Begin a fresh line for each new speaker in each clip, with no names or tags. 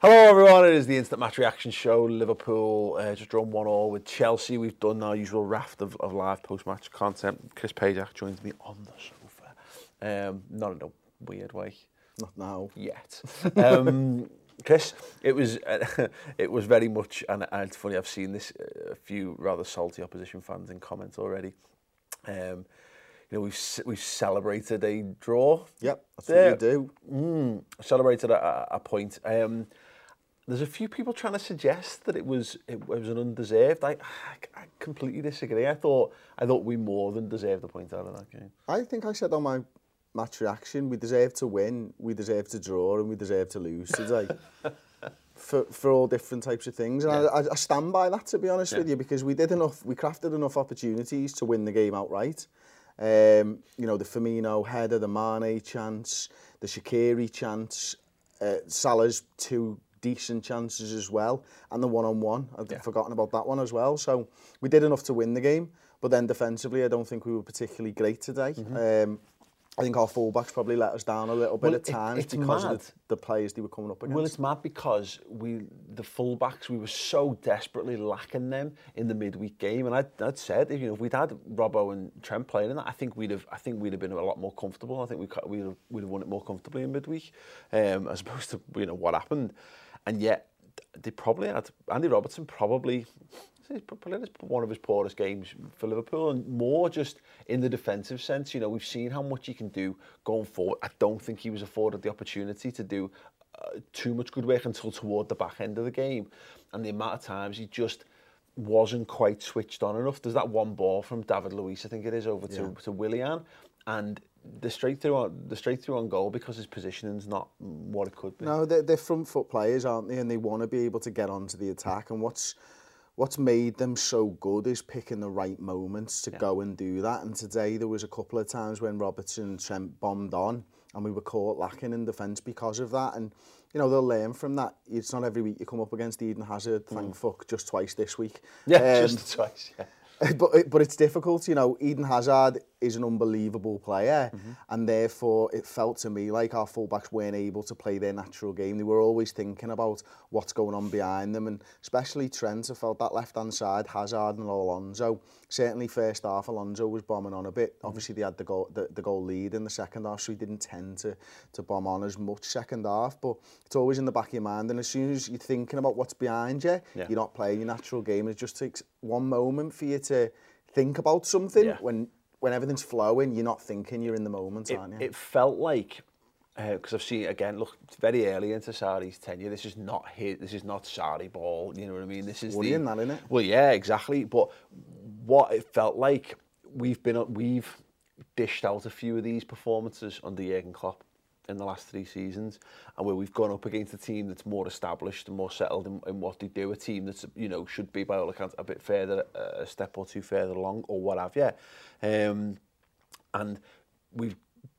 Hello, everyone. It is the Instant Match Reaction Show. Liverpool uh, just drawn one all with Chelsea. We've done our usual raft of, of live post match content. Chris Pajak joins me on the sofa. Um, not in a weird way.
Not now.
Yet. Um, Chris, it was uh, it was very much, and, and it's funny, I've seen this, uh, a few rather salty opposition fans in comments already. Um, you know, we've we've celebrated a draw.
Yep, that's
there.
what we do.
Mm, celebrated a, a, a point. Um, there's a few people trying to suggest that it was it, it was an undeserved. I, I, I completely disagree. I thought I thought we more than deserved the point out of that game.
I think I said on my match reaction, we deserve to win, we deserve to draw, and we deserve to lose today. for, for all different types of things. And
yeah.
I, I stand by that, to be honest
yeah.
with you, because we did enough, we crafted enough opportunities to win the game outright. Um, you know, the Firmino header, the Mane chance, the Shaqiri chance, uh, Salah's two decent chances as well, and the one-on-one. I've
yeah.
forgotten about that one as well. So we did enough to win the game, but then defensively, I don't think we were particularly great today. Mm -hmm. um, I think our fullbacks probably let us down a little bit
well,
at times
it,
because
mad.
of the, the players they were coming up against.
Well, it's mad because we the fullbacks we were so desperately lacking them in the midweek game, and I, I'd said you know if we'd had Robbo and Trent playing in that, I think we'd have I think we'd have been a lot more comfortable. I think we we'd, we'd have won it more comfortably in midweek, um, as opposed to you know what happened and yet they probably had Andy Robertson probably probably one of his poorest games for Liverpool and more just in the defensive sense. You know we've seen how much he can do going forward. I don't think he was afforded the opportunity to do uh, too much good work until toward the back end of the game. And the amount of times he just wasn't quite switched on enough. There's that one ball from David Luiz I think it is over yeah. to to Willian. And the straight through on the straight through on goal because his positioning's not what it could be.
No, they're, they're front foot players, aren't they? And they want to be able to get onto the attack. And what's what's made them so good is picking the right moments to go and do that. And today there was a couple of times when Robertson and Trent bombed on, and we were caught lacking in defence because of that. And you know they'll learn from that. It's not every week you come up against Eden Hazard. Thank fuck, just twice this week.
Yeah,
Um,
just twice. Yeah.
but but it's difficult, you know. Eden Hazard is an unbelievable player, mm-hmm. and therefore it felt to me like our fullbacks weren't able to play their natural game. They were always thinking about what's going on behind them, and especially Trent. I felt that left hand side, Hazard and Alonso. Certainly, first half Alonso was bombing on a bit. Mm-hmm. Obviously, they had the goal the, the goal lead in the second half, so he didn't tend to to bomb on as much second half. But it's always in the back of your mind, and as soon as you're thinking about what's behind you,
Yeah.
you're not playing your natural game. It just takes one moment for you to think about something
Yeah.
when when everything's flowing. You're not thinking. You're in the moment,
it,
aren't you?
it felt like uh, because I've seen again. Look, very early into Sarri's tenure. This is not his. This is not Sari ball. You know what I mean? This is
Worrying
the,
that, innit?
Well, yeah, exactly. But what it felt like, we've been we've dished out a few of these performances under Jurgen Klopp in the last three seasons, and where we've gone up against a team that's more established and more settled in, in what they do, a team that's you know should be by all accounts a bit further, uh, a step or two further along, or what have you. Um, and we've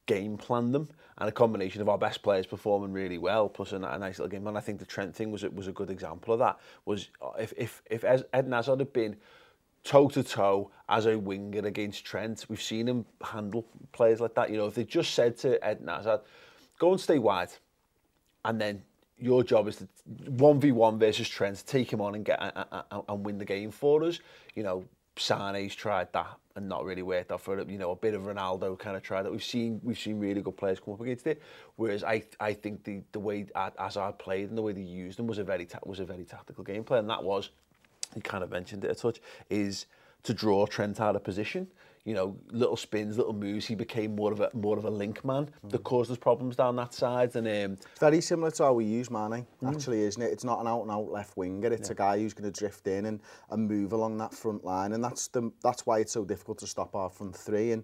game planned them and a combination of our best players performing really well plus a, a nice little game and I think the Trent thing was was a good example of that was uh, if if if Eden Hazard had been toe to toe as a winger against Trent we've seen him handle players like that you know if they just said to Eden Hazard go and stay wide and then your job is to 1v1 versus Trent, take him on and get and, and- win the game for us. You know, Sane's tried that and not really worked out for it. You know, a bit of Ronaldo kind of tried that. We've seen we've seen really good players come up against it. Whereas I I think the the way Hazard played and the way they used them was a very was a very tactical gameplay, and that was he kind of mentioned it a touch is to draw Trent out of position you know, little spins, little moves. He became more of a more of a link man mm. that caused us problems down that side. And um,
very similar to how we use Mane, mm. actually, isn't it? It's not an out and out left winger. It's yeah. a guy who's going to drift in and, and move along that front line, and that's the that's why it's so difficult to stop our front three. And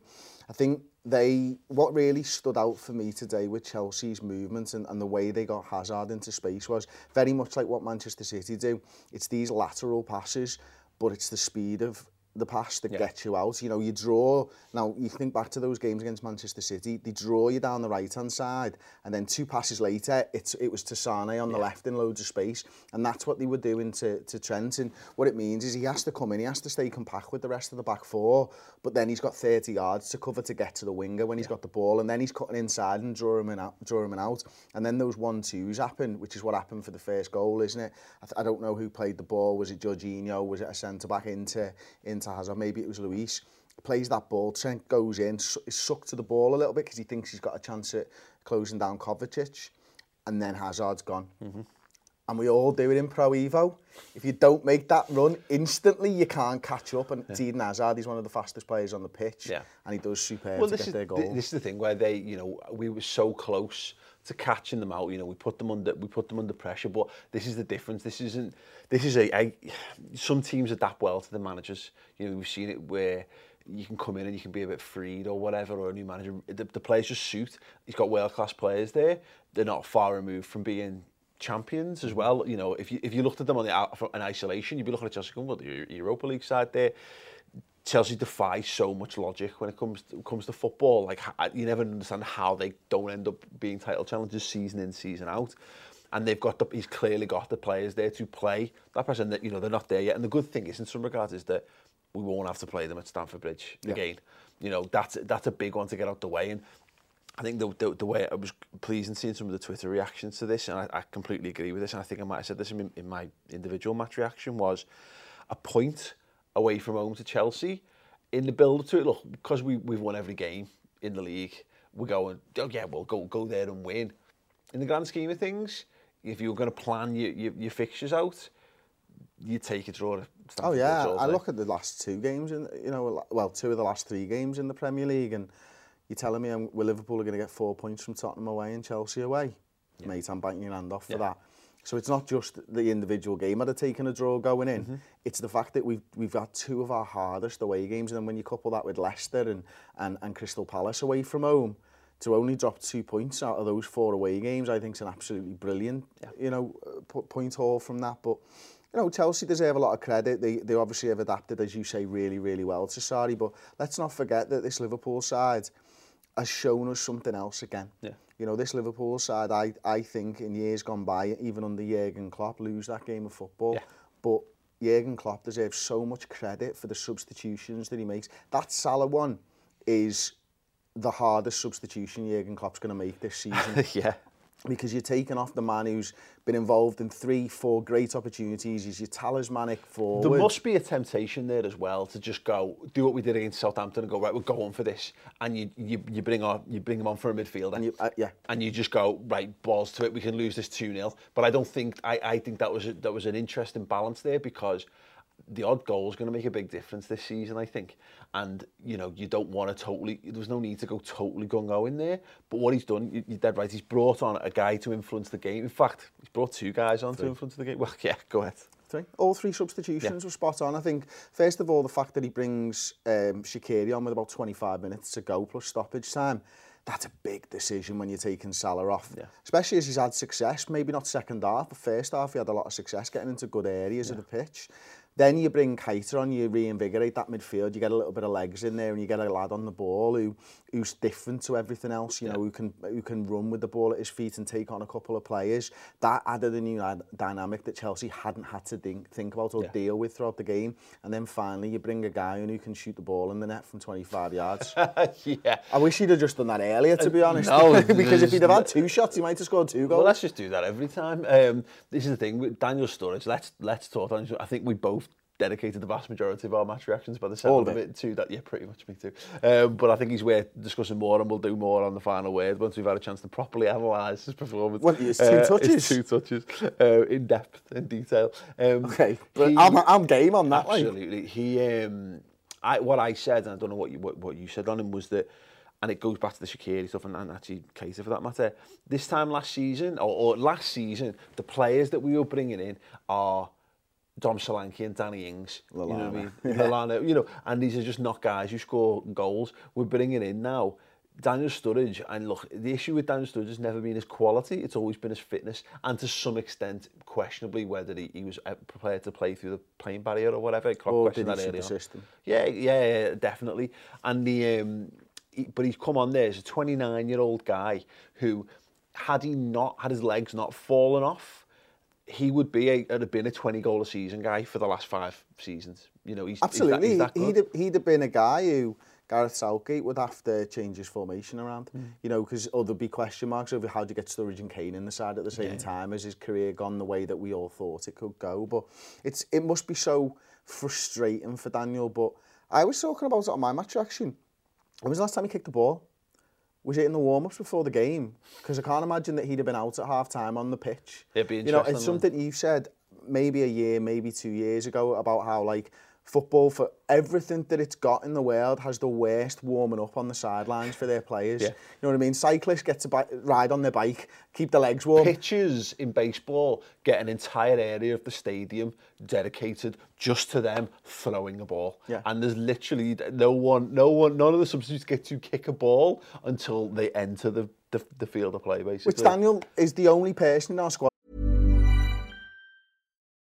I think they what really stood out for me today with Chelsea's movements and, and the way they got Hazard into space was very much like what Manchester City do. It's these lateral passes, but it's the speed of the pass that yeah. gets you out. You know, you draw, now you think back to those games against Manchester City, they draw you down the right-hand side, and then two passes later, it's, it was to Sane on the left in loads of space, and that's what they were doing to, to Trent, and what it means is he has to come in, he has to stay compact with the rest of the back four, but then he's got 30 yards to cover to get to the winger when he's yeah. got the ball, and then he's cutting inside and draw him in out, draw him out, and then those one-twos happen, which is what happened for the first goal, isn't it? I, I don't know who played the ball, was it Jorginho, was it a centre-back into, into into Hazard, maybe it was Luis, plays that ball, Trent goes in, is sucked to the ball a little bit because he thinks he's got a chance at closing down Kovacic, and then Hazard's gone. Mm-hmm. and we all do it in Pro Evo. If you don't make that run instantly, you can't catch up. And yeah. Eden Hazard, he's one of the fastest players on the pitch, yeah. and he does superb well, to get
is,
goal.
This is the thing where they, you know, we were so close to catching them out. You know, we put them under we put them under pressure, but this is the difference. This isn't. This is a, a some teams adapt well to the managers. You know, we've seen it where you can come in and you can be a bit freed or whatever, or a new manager. The, the players just suit. He's got world class players there. They're not far removed from being champions as well. You know, if you, if you looked at them on the, in isolation, you'd be looking at Chelsea going, well, the Europa League side there, Chelsea defy so much logic when it comes to, comes to football. Like you never understand how they don't end up being title challengers season in season out. And they've got the, he's clearly got the players there to play that person that you know they're not there yet. And the good thing is in some regards is that we won't have to play them at Stamford Bridge yeah. again. You know that's that's a big one to get out the way. And I think the, the, the way I was pleasing seeing some of the Twitter reactions to this, and I, I completely agree with this. And I think I might have said this in, in my individual match reaction was a point away from home to Chelsea. In the build to it, look, because we, we've won every game in the league, we're going, oh yeah, we'll go, go there and win. In the grand scheme of things, if you're going to plan your, your, your fixtures out, you take a draw.
Oh yeah, I look at the last two games, in, you know, well, two of the last three games in the Premier League, and you're telling me I'm, well, Liverpool are going to get four points from Tottenham away and Chelsea away. Yeah. Mate, I'm biting your hand off yeah. for that. So it's not just the individual game I'd have taken a draw going in. Mm -hmm. It's the fact that we've we've had two of our hardest away games, and then when you couple that with Leicester and, and, and Crystal Palace away from home, to only drop two points out of those four away games, I think is an absolutely brilliant, yeah. you know, uh, point haul from that. But you know, Chelsea deserve a lot of credit. They, they obviously have adapted, as you say, really, really well to Sarri. But let's not forget that this Liverpool side, has shown us something else again. Yeah. You know, this Liverpool side, I, I think in years gone by, even under Jurgen Klopp, lose that game of football. Yeah. But Jurgen Klopp deserves so much credit for the substitutions that he makes. That Salah one is the hardest substitution Jurgen Klopp's going to make this season.
yeah
because you're taking off the man who's been involved in three, four great opportunities. He's your talismanic forward.
There must be a temptation there as well to just go do what we did against Southampton and go right, we're going for this, and you you, you bring on you bring him on for a midfielder.
And you, uh, yeah,
and you just go right balls to it. We can lose this two 0 but I don't think I, I think that was a, that was an interesting balance there because the odd goal is going to make a big difference this season, I think. And, you know, you don't want to totally, there's no need to go totally gung-ho in there. But what he's done, you're dead right, he's brought on a guy to influence the game. In fact, he's brought two guys on three. to influence the game. Well, yeah, go ahead.
Three. All three substitutions yeah. were spot on. I think, first of all, the fact that he brings um, Shaqiri on with about 25 minutes to go plus stoppage time, that's a big decision when you're taking Salah off. Yeah. Especially as he's had success, maybe not second half, but first half he had a lot of success getting into good areas yeah. of the pitch. Then you bring Keita on, you reinvigorate that midfield, you get a little bit of legs in there and you get a lad on the ball who who's different to everything else, you yeah. know, who can who can run with the ball at his feet and take on a couple of players. That added a new dynamic that Chelsea hadn't had to think, think about or yeah. deal with throughout the game. And then finally you bring a guy in who can shoot the ball in the net from 25 yards.
yeah.
I wish he'd have just done that earlier, to be uh, honest. No, because if he'd have had two shots, he might have scored two goals.
Well, let's just do that every time. Um, this is the thing with Daniel Sturridge. Let's let's talk. I think we both dedicated the vast majority of our match reactions by the sound
of
it to that. Yeah, pretty much me too. Um, but I think he's worth discussing more, and we'll do more on the final word once we've had a chance to properly analyse his performance.
Well, it's two
Uh,
touches.
It's two touches, uh, in depth and detail. Um,
Okay, but
he-
I'm, I'm game on that. Like.
Absolutely. He, um, I, what I said, and I don't know what you what, what you said on him, was that, and it goes back to the Shaqiri stuff, and, and actually Keita for that matter. This time last season, or, or last season, the players that we were bringing in are Dom Solanke and Danny Ings, Lallana. you know what I mean? Lallana, you know, and these are just not guys who score goals. We're bringing in now Daniel Sturridge, and look, the issue with Daniel Sturridge has never been his quality, it's always been his fitness, and to some extent, questionably, whether he, he was prepared to play through the playing barrier or whatever.
Or did he the system?
Yeah, yeah, yeah, definitely. And the, um, he, but he's come on there as a 29-year-old guy who, had he not, had his legs not fallen off, he would be a, would have been a 20 goal a season guy for the last five seasons. You know, he's
absolutely.
He's that, he's that
he'd, he'd have been a guy who Gareth Southgate would have to change his formation around.
Mm.
You know, because oh, there'd be question marks over how to get Sturridge and Kane in the side at the same yeah. time as his career gone the way that we all thought it could go. But it's it must be so frustrating for Daniel. But I was talking about it on my match reaction. When was the last time he kicked the ball? Was it in the warm-ups before the game? Because I can't imagine that he'd have been out at half-time on the pitch.
It'd be
You know, it's something you said maybe a year, maybe two years ago about how like football for everything that it's got in the world has the worst warming up on the sidelines for their players.
Yeah.
You know what I mean? Cyclists get to bi- ride on their bike, keep their legs warm.
Pitches in baseball get an entire area of the stadium dedicated just to them throwing a ball.
Yeah.
And there's literally no one, no one, none of the substitutes get to kick a ball until they enter the, the, the field of play, basically.
Which Daniel is the only person in our squad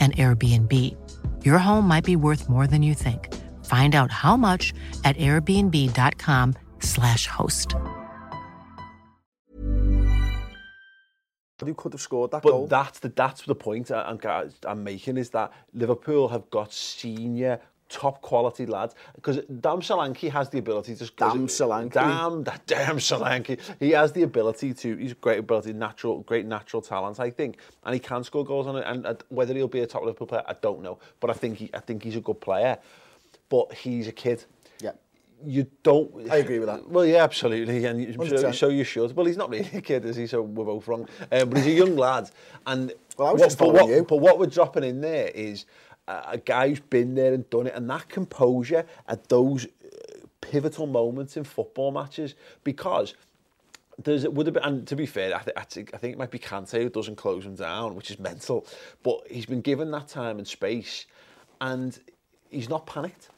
an Airbnb. Your home might be worth more than you think. Find out how much at airbnb.com/slash host.
who could have scored that
But
goal.
that's the that's the point I'm, I'm making is that Liverpool have got senior top quality lads because Dam Solanke has the ability to
Damn Solanke.
damn that damn Solanke he has the ability to he's great ability natural great natural talent I think and he can score goals on it and, whether he'll be a top Liverpool player I don't know but I think he I think he's a good player but he's a kid
yeah.
you don't.
I agree with that.
Well, yeah, absolutely, and you- so, so you should. Well, he's not really a kid, is he? So we're both wrong. Um, but he's a young lad, and
Well, I was
what-
just
but what,
you.
But what we're dropping in there is a, guy who's been there and done it, and that composure at those uh, pivotal moments in football matches, because. There's, it would have been, and to be fair, I, th- I, think, I think it might be Kante who doesn't close him down, which is mental. But he's been given that time and space, and he's not panicked.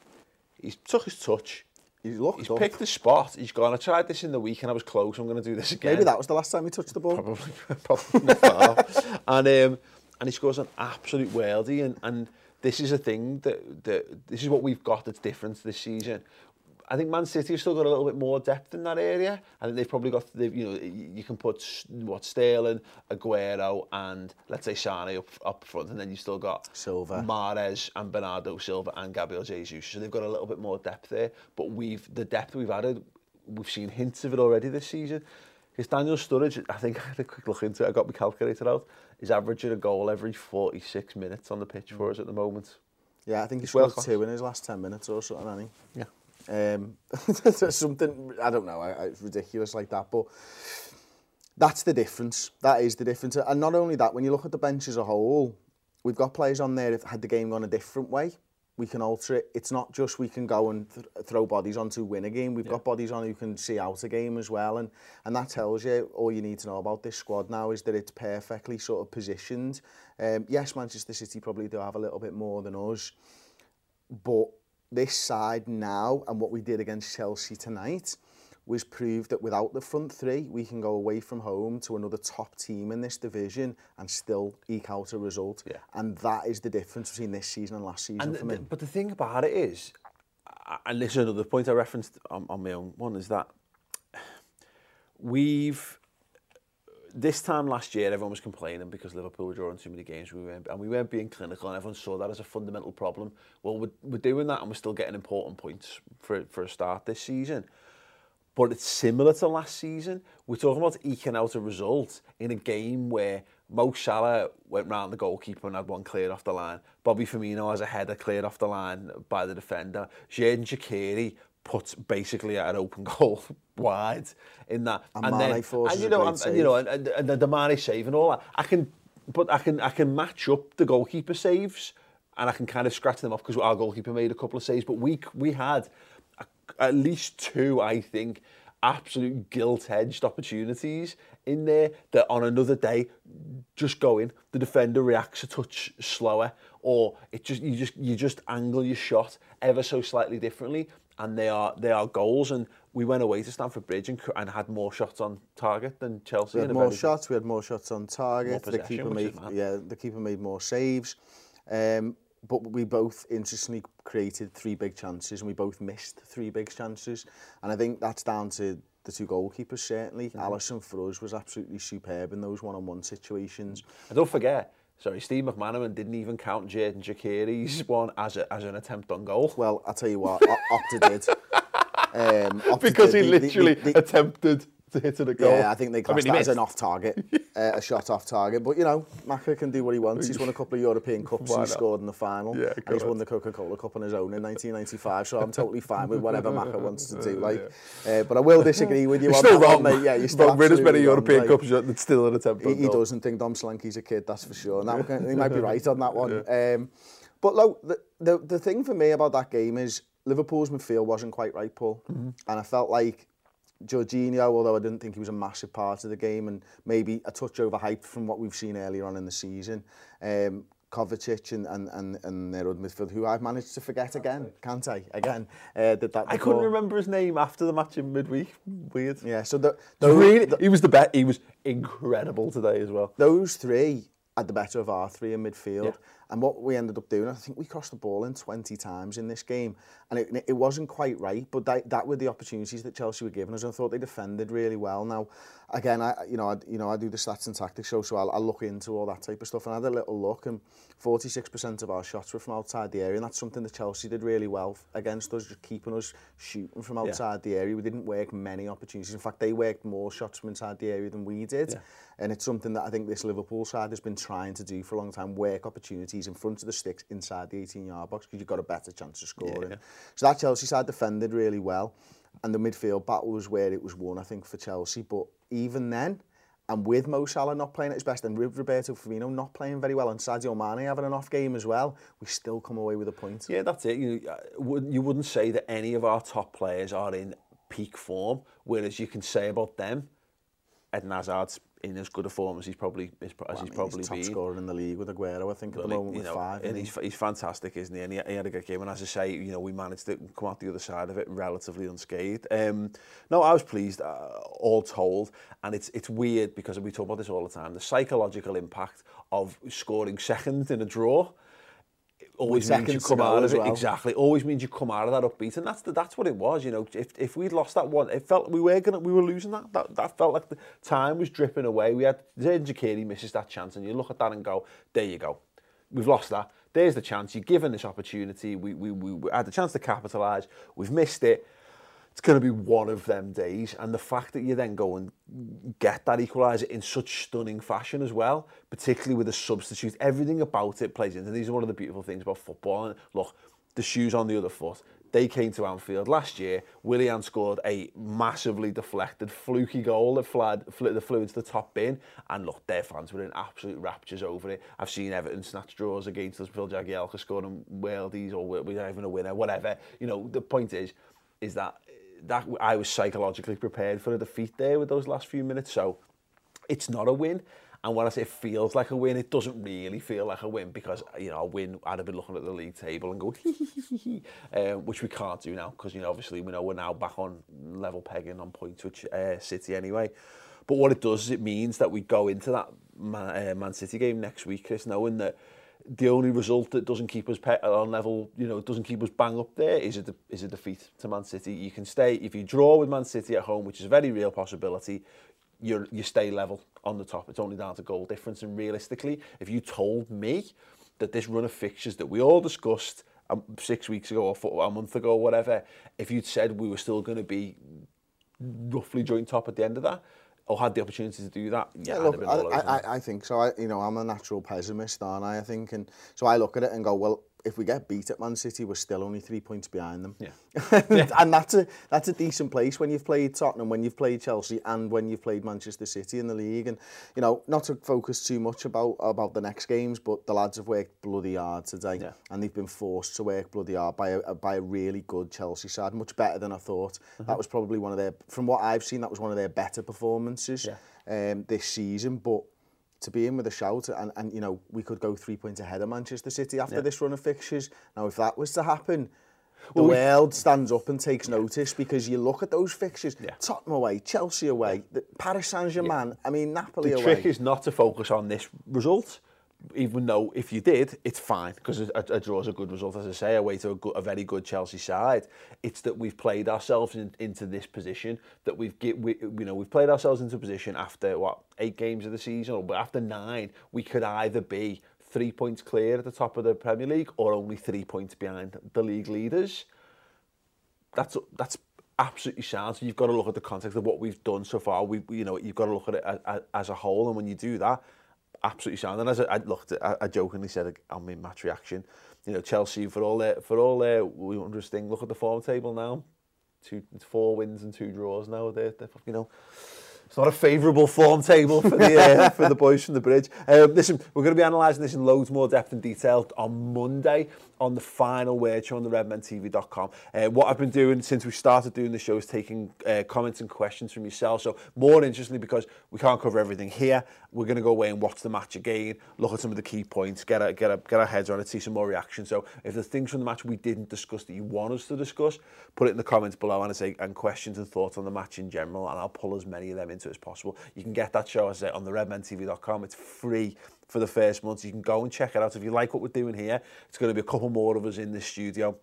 He's took his touch.
He's looked
He's
up.
picked the spot. He's gone. I tried this in the week and I was close. I'm going to do this again.
Maybe that was the last time he touched the ball.
probably probably not far. and um, and he scores an absolute worldie. And and this is a thing that, that this is what we've got that's different this season. I think Man City have still got a little bit more depth in that area. I think they've probably got, they've, you know, you can put what Sterling, Aguero, and let's say Sane up, up front, and then you've still got
Silva,
Mares, and Bernardo Silva, and Gabriel Jesus. So they've got a little bit more depth there. But we've the depth we've added, we've seen hints of it already this season. Because Daniel Sturridge, I think I had a quick look into it, I got my calculator out, is averaging a goal every 46 minutes on the pitch for us at the moment.
Yeah, I think he
scored well
two in his last 10 minutes or something, hasn't he?
Yeah.
Um, something, I don't know, I, it's ridiculous like that, but that's the difference. That is the difference. And not only that, when you look at the bench as a whole, we've got players on there that had the game gone a different way we can alter it. It's not just we can go and th throw bodies on to win a game. We've yeah. got bodies on who can see out a game as well. And, and that tells you all you need to know about this squad now is that it's perfectly sort of positioned. Um, yes, Manchester City probably do have a little bit more than us. But this side now and what we did against Chelsea tonight – was prove that without the front three, we can go away from home to another top team in this division and still eke out a result.
Yeah.
And that is the difference between this season and last season
And
for me.
but the thing about it is, and this is another point I referenced on, on my own one, is that we've this time last year everyone was complaining because Liverpool were drawing too many games we weren't, and we weren't being clinical and everyone saw that as a fundamental problem. Well, we're, we're doing that and we're still getting important points for, for a start this season. but it's similar to last season. We're talking about eking out a result in a game where Mo Salah went round the goalkeeper and had one cleared off the line. Bobby Firmino has a header cleared off the line by the defender. Jaden Shaqiri puts basically an open goal wide in that.
And, and then,
and you know, and,
save.
you know, and, and, and the, the Mane save and all that. I can, but I can, I can match up the goalkeeper saves and I can kind of scratch them off because our goalkeeper made a couple of saves. But we, we had at least two, I think, absolute gilt-edged opportunities in there that on another day just going the defender reacts a touch slower or it just you just you just angle your shot ever so slightly differently and they are they are goals and we went away to Stamford Bridge and, and had more shots on target than Chelsea.
We had more shots, we had more shots on target. The keeper made yeah, the keeper made more saves. Um, but we both interestingly created three big chances and we both missed three big chances. And I think that's down to the two goalkeepers, certainly.
Mm -hmm.
Allison for us was absolutely superb in those one-on-one -on -one situations. Mm.
And don't forget, sorry, Steve McManaman didn't even count Jaden Jakiri's one as, a, as an attempt on goal.
Well, I'll tell you what, Opta did. Um, Opta
because
did. he
literally
the, the, the,
attempted to hit it a goal.
Yeah, I think they
I mean, he
that as an off target, uh, a shot off target. But you know, Macca can do what he wants. He's won a couple of European Cups.
Why
He's
not?
scored in the final,
Yeah,
and he's won the Coca-Cola Cup on his own in 1995. So I'm totally fine with whatever Macca wants to do. Like, uh, but I will disagree with you.
You're
on
still
that
wrong.
one, mate. Yeah, you're still
Wrong. Win as many
absolutely
European
like,
Cups as it's still an attempt
He, he doesn't think Dom Solanke's a kid, that's for sure. And that, one- he might be right on that one. Um, but look, the, the, the thing for me about that game is Liverpool's midfield wasn't quite right, Paul.
Mm-hmm.
And I felt like Jorginho, although I didn't think he was a massive part of the game and maybe a touch overhyped from what we've seen earlier on in the season. Um, Kovacic and, and, and, and their other midfield, who I've managed to forget again, can't I? Again, uh, did that. Before.
I couldn't remember his name after the match in midweek. Weird.
Yeah, so the, those,
really,
the,
he was the bet. He was incredible today as well.
Those three had the better of our three in midfield,
yeah.
And what we ended up doing, I think we crossed the ball in 20 times in this game. And it, it wasn't quite right, but that, that were the opportunities that Chelsea were giving us. And I thought they defended really well. Now, again, I, you know, I, you know, I do the stats and tactics show, so I'll, I'll look into all that type of stuff. And I had a little look, and 46% of our shots were from outside the area. And that's something that Chelsea did really well against us, just keeping us shooting from outside the area. We didn't work many opportunities. In fact, they worked more shots from inside the area than we did.
Yeah.
And it's something that I think this Liverpool side has been trying to do for a long time, work opportunities in front of the sticks inside the 18-yard box because you've got a better chance of scoring.
yeah.
So that Chelsea side defended really well. And the midfield battle was where it was won, I think, for Chelsea. But even then, and with Mo Salah not playing at his best and with Roberto Firmino not playing very well and Sadio Mane having an off game as well, we still come away with a point.
Yeah, that's it. You, uh, wouldn't- you wouldn't say that any of our top players are in peak form, whereas you can say about them, Eden Hazard's in as good a form as he's probably as,
well,
he's I
mean,
probably
he's top
been.
scorer in the league with Aguero, I think, well, at the moment
you
with
know,
five.
And he's, he's fantastic, isn't he? And he, he had a good game. And as I say, you know, we managed to come out the other side of it relatively unscathed. Um, no, I was pleased, uh, all told. And it's it's weird because we talk about this all the time. The psychological impact of scoring second in a draw. Always means you come out
as
of it
well.
exactly. Always means you come out of that upbeat, and that's the, that's what it was. You know, if if we'd lost that one, it felt we were gonna we were losing that. That that felt like the time was dripping away. We had Xherdan Shaqiri misses that chance, and you look at that and go, there you go, we've lost that. There's the chance. You're given this opportunity. We we we we had the chance to capitalise. We've missed it. It's going to be one of them days. And the fact that you then go and get that equaliser in such stunning fashion as well, particularly with a substitute, everything about it plays into. These are one of the beautiful things about football. And look, the shoes on the other foot. They came to Anfield last year. Willian scored a massively deflected, fluky goal that fled, that flew into the top bin. And look, their fans were in absolute raptures over it. I've seen Everton snatch draws against us. Phil Jagielka scoring worldies or we're even a winner, whatever. You know, the point is, is that that I was psychologically prepared for a defeat there with those last few minutes. So it's not a win. And when I say it feels like a win, it doesn't really feel like a win because, you know, a win, I'd have been looking at the league table and going, um, which we can't do now because, you know, obviously we know we're now back on level pegging on points with uh, City anyway. But what it does is it means that we go into that Man, uh, Man City game next week, Chris, knowing that the only result that doesn't keep us pet on level, you know, doesn't keep us bang up there is a, is a defeat to Man City. You can stay, if you draw with Man City at home, which is a very real possibility, you're, you stay level on the top. It's only down to goal difference. And realistically, if you told me that this run of fixtures that we all discussed um, six weeks ago or four, a month ago or whatever, if you'd said we were still going to be roughly joint top at the end of that, or had the opportunity to do that, yeah, yeah look, I,
I, I think so. I, you know, I'm a natural pessimist, aren't I? I think, and so I look at it and go, well, if we get beat at Man City, we're still only three points behind them.
Yeah.
yeah. and that's a, that's a decent place when you've played Tottenham, when you've played Chelsea, and when you've played Manchester City in the league. And, you know, not to focus too much about, about the next games, but the lads have worked bloody hard today. Yeah. And they've been forced to work bloody hard by a, by a really good Chelsea side, much better than I thought. Mm -hmm. That was probably one of their, from what I've seen, that was one of their better performances yeah. um, this season. But to be in with a shout and, and you know we could go three points ahead of Manchester City after yeah. this run of fixtures. Now if that was to happen, the well, world stands up and takes yeah. notice because you look at those fixtures, yeah. Tottenham away, Chelsea away, the Paris Saint-Germain, yeah. I mean Napoli
the
away.
The trick is not to focus on this result even though if you did, it's fine because a, a draw is a good result, as I say, away to a, good, a very good Chelsea side. It's that we've played ourselves in, into this position that we've get, we, you know, we've played ourselves into a position after what eight games of the season, or after nine, we could either be three points clear at the top of the Premier League or only three points behind the league leaders. That's that's absolutely sound. So you've got to look at the context of what we've done so far. We, you know, you've got to look at it as, as a whole, and when you do that absolutely sound. And as I, I looked, I, I jokingly said on my match reaction. You know, Chelsea for all their for all their wondrous thing. Look at the form table now. Two, four wins and two draws now. They're, they're you know. It's not a favourable form table for the, uh, for the boys from the bridge. Um, listen, we're going to be analysing this in loads more depth and detail on Monday. On the final word show on the redmentv.com. Uh, what I've been doing since we started doing the show is taking uh, comments and questions from yourself. So more interestingly, because we can't cover everything here, we're going to go away and watch the match again, look at some of the key points, get, a, get, a, get our heads on it, see some more reaction. So if there's things from the match we didn't discuss that you want us to discuss, put it in the comments below and I say and questions and thoughts on the match in general, and I'll pull as many of them into as possible. You can get that show, as I say, on the redmentv.com. It's free for the first month. You can go and check it out. If you like what we're doing here, it's going to be a couple more of us in the studio.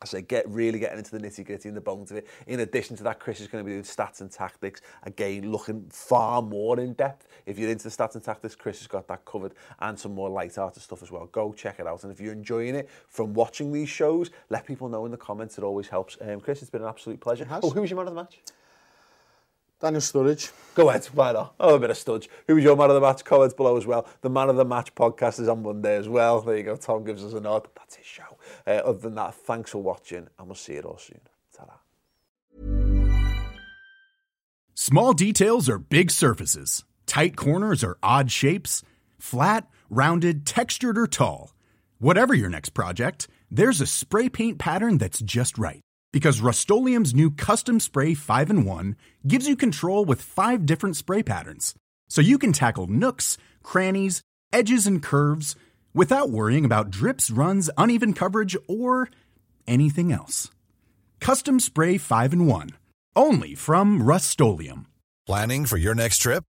I say get really getting into the nitty gritty and the bones of it. In addition to that, Chris is going to be doing stats and tactics. Again, looking far more in depth. If you're into the stats and tactics, Chris has got that covered and some more light-hearted stuff as well. Go check it out. And if you're enjoying it from watching these shows, let people know in the comments. It always helps. Um, Chris, it's been an absolute pleasure. Oh, who was your man of the match?
Daniel Sturridge.
Go ahead, why not? Oh, a bit of Studge. Who was your man of the match? Comments below as well. The man of the match podcast is on Monday as well. There you go. Tom gives us a nod. That's his show. Uh, other than that, thanks for watching, and we'll see you all soon. Ta-da.
Small details are big surfaces. Tight corners are odd shapes. Flat, rounded, textured, or tall. Whatever your next project, there's a spray paint pattern that's just right because Rust-Oleum Custom Spray 5 and 1 gives you control with five different spray patterns. So you can tackle nooks, crannies, edges, and curves without worrying about drips, runs, uneven coverage, or anything else. Custom Spray 5 and 1. Only from Rust
Planning for your next trip?